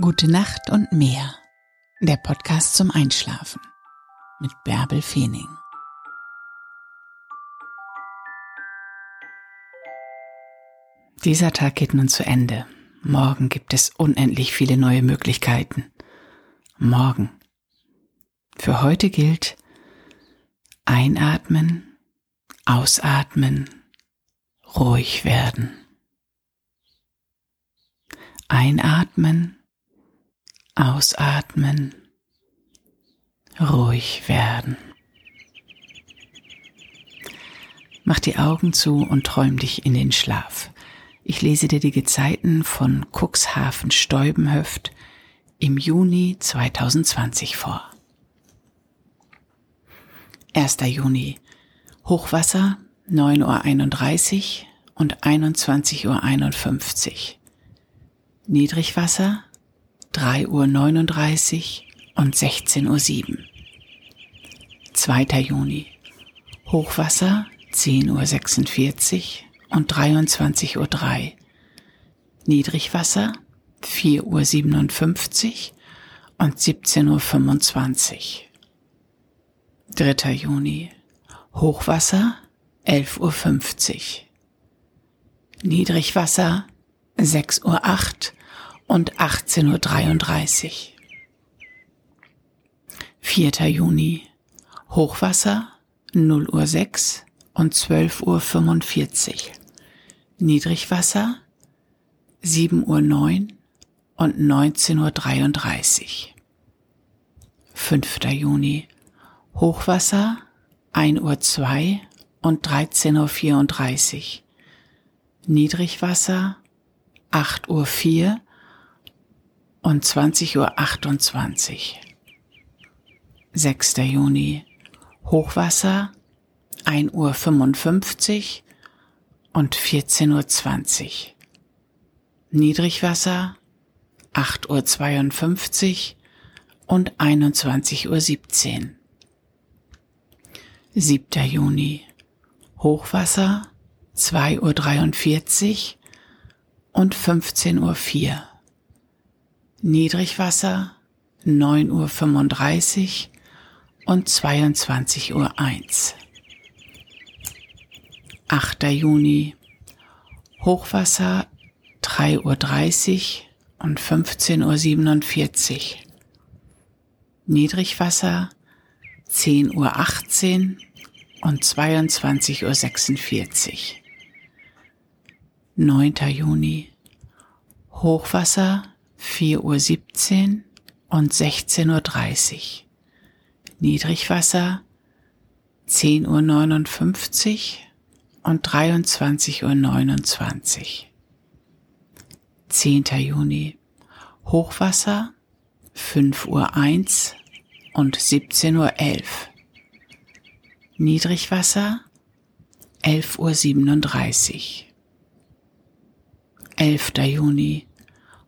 Gute Nacht und mehr. Der Podcast zum Einschlafen mit Bärbel Feening. Dieser Tag geht nun zu Ende. Morgen gibt es unendlich viele neue Möglichkeiten. Morgen. Für heute gilt einatmen, ausatmen, ruhig werden. Einatmen, Ausatmen, ruhig werden. Mach die Augen zu und träum dich in den Schlaf. Ich lese dir die Gezeiten von Cuxhaven Steubenhöft im Juni 2020 vor. 1. Juni Hochwasser 9.31 Uhr und 21.51 Uhr. Niedrigwasser 3.39 Uhr und 16.07 Uhr. 2. Juni. Hochwasser 10.46 Uhr und 23.03 Uhr. Niedrigwasser 4.57 Uhr und 17.25 Uhr. 3. Juni. Hochwasser 11.50 Uhr. Niedrigwasser 6.08 Uhr und 18.33 Uhr. 4. Juni. Hochwasser 0 Uhr 6 und 12 Uhr 45. Niedrigwasser 7 Uhr 9 und 19 Uhr 33. 5. Juni. Hochwasser 1 Uhr 2 und 13 Uhr 34. Niedrigwasser 8 Uhr 4 und 20.28 Uhr. 6. Juni. Hochwasser 1.55 Uhr und 14.20 Uhr. Niedrigwasser 8.52 Uhr und 21.17 Uhr. 7. Juni. Hochwasser 2.43 Uhr und 15.04 Uhr. Niedrigwasser 9.35 Uhr und 22.01 Uhr. 8. Juni Hochwasser 3.30 Uhr und 15.47 Uhr. Niedrigwasser 10.18 Uhr und 22.46 Uhr. 9. Juni Hochwasser 4.17 Uhr und 16.30 Uhr. Niedrigwasser 10.59 Uhr und 23.29 Uhr. 10. Juni Hochwasser 5.01 Uhr und 17.11 Uhr. Niedrigwasser 11.37 Uhr. 11. Juni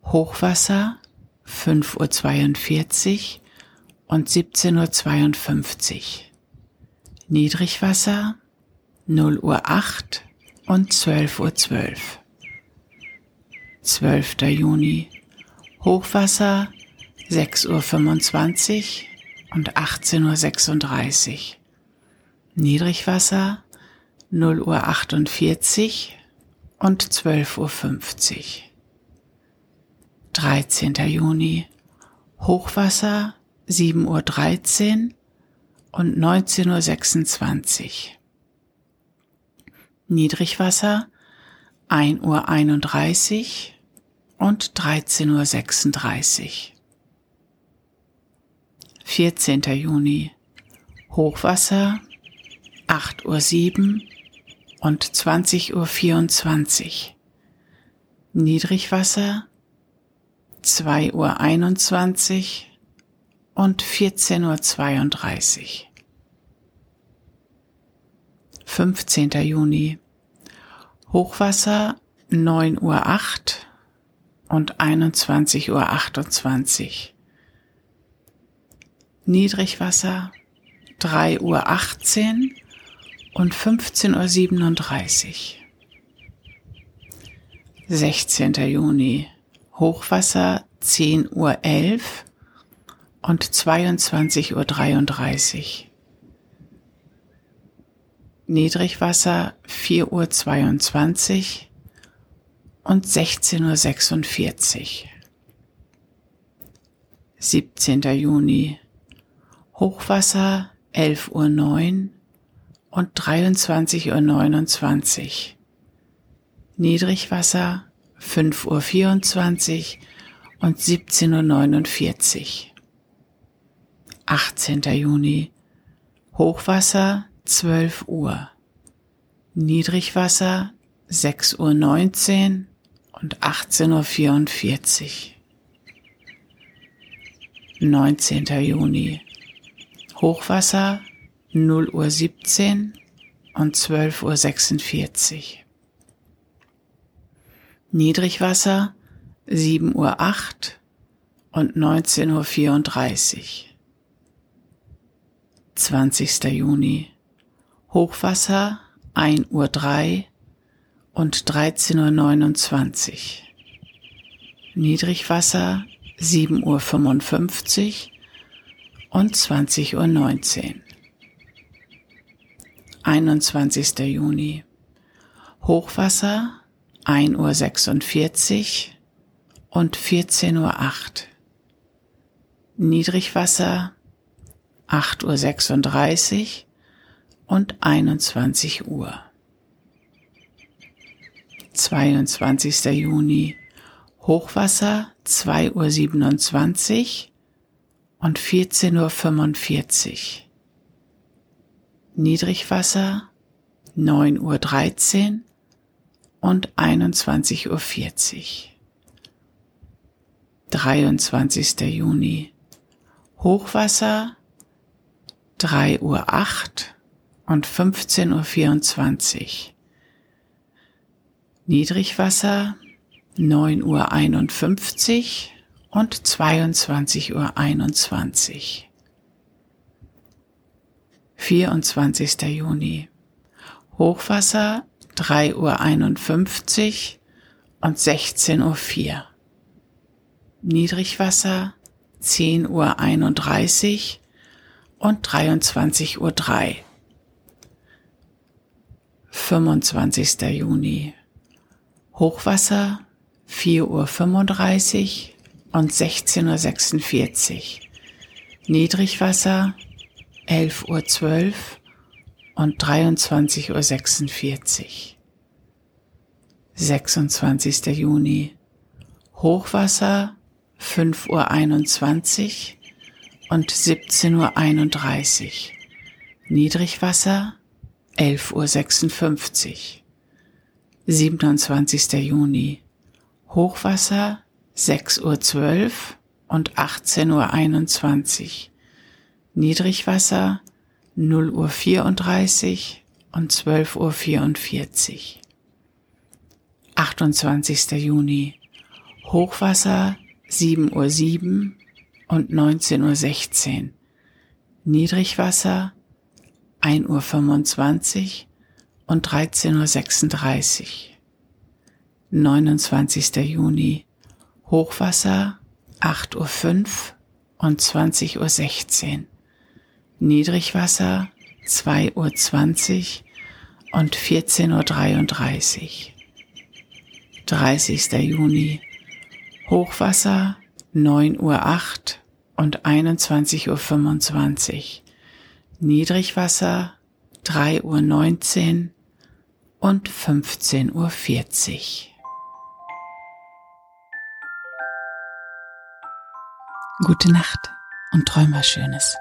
Hochwasser 5.42 Uhr und 17.52 Uhr. Niedrigwasser 0 Uhr 8 und 12 Uhr 12. 12. Juni Hochwasser 6 Uhr 25 und 18 Uhr 36. Niedrigwasser 0 Uhr 48 und 12 Uhr 50. 13. Juni Hochwasser 7.13 Uhr und 19.26 Uhr. Niedrigwasser 1.31 Uhr und 13.36 Uhr. 14. Juni Hochwasser 8.07 Uhr und 20.24 Uhr. Niedrigwasser 2.21 Uhr und 14.32 Uhr. 15. Juni. Hochwasser 9.08 Uhr und 21.28 Uhr. Niedrigwasser 3.18 Uhr und 15.37 Uhr. 16. Juni. Hochwasser 10.11 Uhr und 22.33 Uhr. Niedrigwasser 4.22 Uhr und 16.46 Uhr. 17. Juni Hochwasser 11.09 Uhr und 23.29 Uhr. Niedrigwasser 5.24 Uhr und 17.49 Uhr. 18. Juni Hochwasser 12 Uhr. Niedrigwasser 6.19 Uhr und 18.44 Uhr. 19. Juni Hochwasser 0 Uhr 17 und 12 Uhr 46. Niedrigwasser 7 Uhr 8 und 19 Uhr 34. 20. Juni Hochwasser 1 Uhr 3 und 13 Uhr 29. Niedrigwasser 7 Uhr 55 und 20 Uhr 19. 21. Juni. Hochwasser 1 Uhr 46 und 14 Uhr 8. Niedrigwasser 8 Uhr 36 und 21 Uhr. 22. Juni. Hochwasser 2 Uhr 27 und 14.45 Uhr. Niedrigwasser 9.13 Uhr und 21.40 Uhr. 23. Juni Hochwasser 3.08 Uhr und 15.24 Uhr. Niedrigwasser 9.51 Uhr und 22.21 Uhr. 24. Juni. Hochwasser 3.51 Uhr und 16.04 Uhr. Niedrigwasser 10.31 Uhr und 23.03 Uhr. 25. Juni. Hochwasser 4.35 Uhr und 16.46 Uhr. Niedrigwasser 11.12 Uhr und 23.46 Uhr. 26. Juni. Hochwasser 5.21 Uhr und 17.31 Uhr. Niedrigwasser 11.56 Uhr. 27. Juni. Hochwasser 6.12 Uhr und 18.21 Uhr. Niedrigwasser 0 Uhr 34 und 12 Uhr 44. 28. Juni. Hochwasser 7 Uhr 7 und 19 Uhr 16. Niedrigwasser 1 Uhr 25 und 13 Uhr 36. 29. Juni. Hochwasser 8 Uhr 5 und 20 Uhr 16. Niedrigwasser 2 Uhr 20 und 14 Uhr 33. 30. Juni Hochwasser 9 Uhr 8 und 21 Uhr 25. Niedrigwasser 3 Uhr 19 und 15 Uhr 40. Gute Nacht und träum was Schönes.